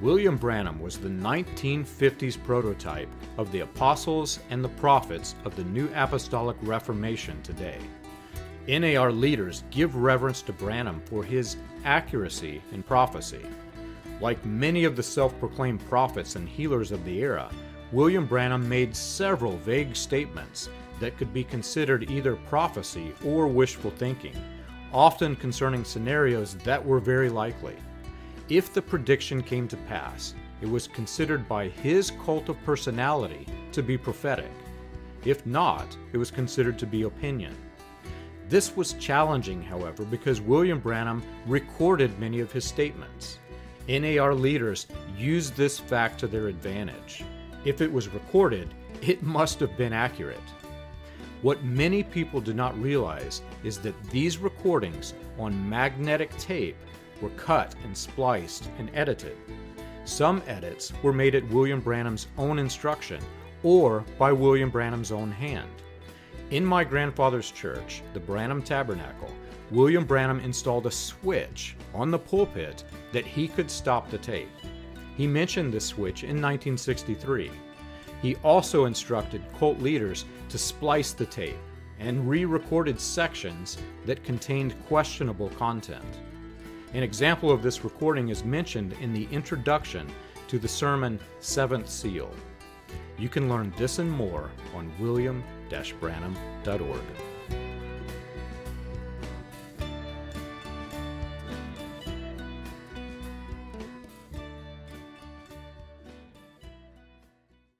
William Branham was the 1950s prototype of the apostles and the prophets of the New Apostolic Reformation today. NAR leaders give reverence to Branham for his accuracy in prophecy. Like many of the self proclaimed prophets and healers of the era, William Branham made several vague statements that could be considered either prophecy or wishful thinking, often concerning scenarios that were very likely. If the prediction came to pass, it was considered by his cult of personality to be prophetic. If not, it was considered to be opinion. This was challenging, however, because William Branham recorded many of his statements. NAR leaders used this fact to their advantage. If it was recorded, it must have been accurate. What many people do not realize is that these recordings on magnetic tape were cut and spliced and edited. Some edits were made at William Branham's own instruction or by William Branham's own hand. In my grandfather's church, the Branham Tabernacle, William Branham installed a switch on the pulpit that he could stop the tape. He mentioned this switch in 1963. He also instructed cult leaders to splice the tape and re recorded sections that contained questionable content. An example of this recording is mentioned in the introduction to the sermon Seventh Seal. You can learn this and more on william-branham.org.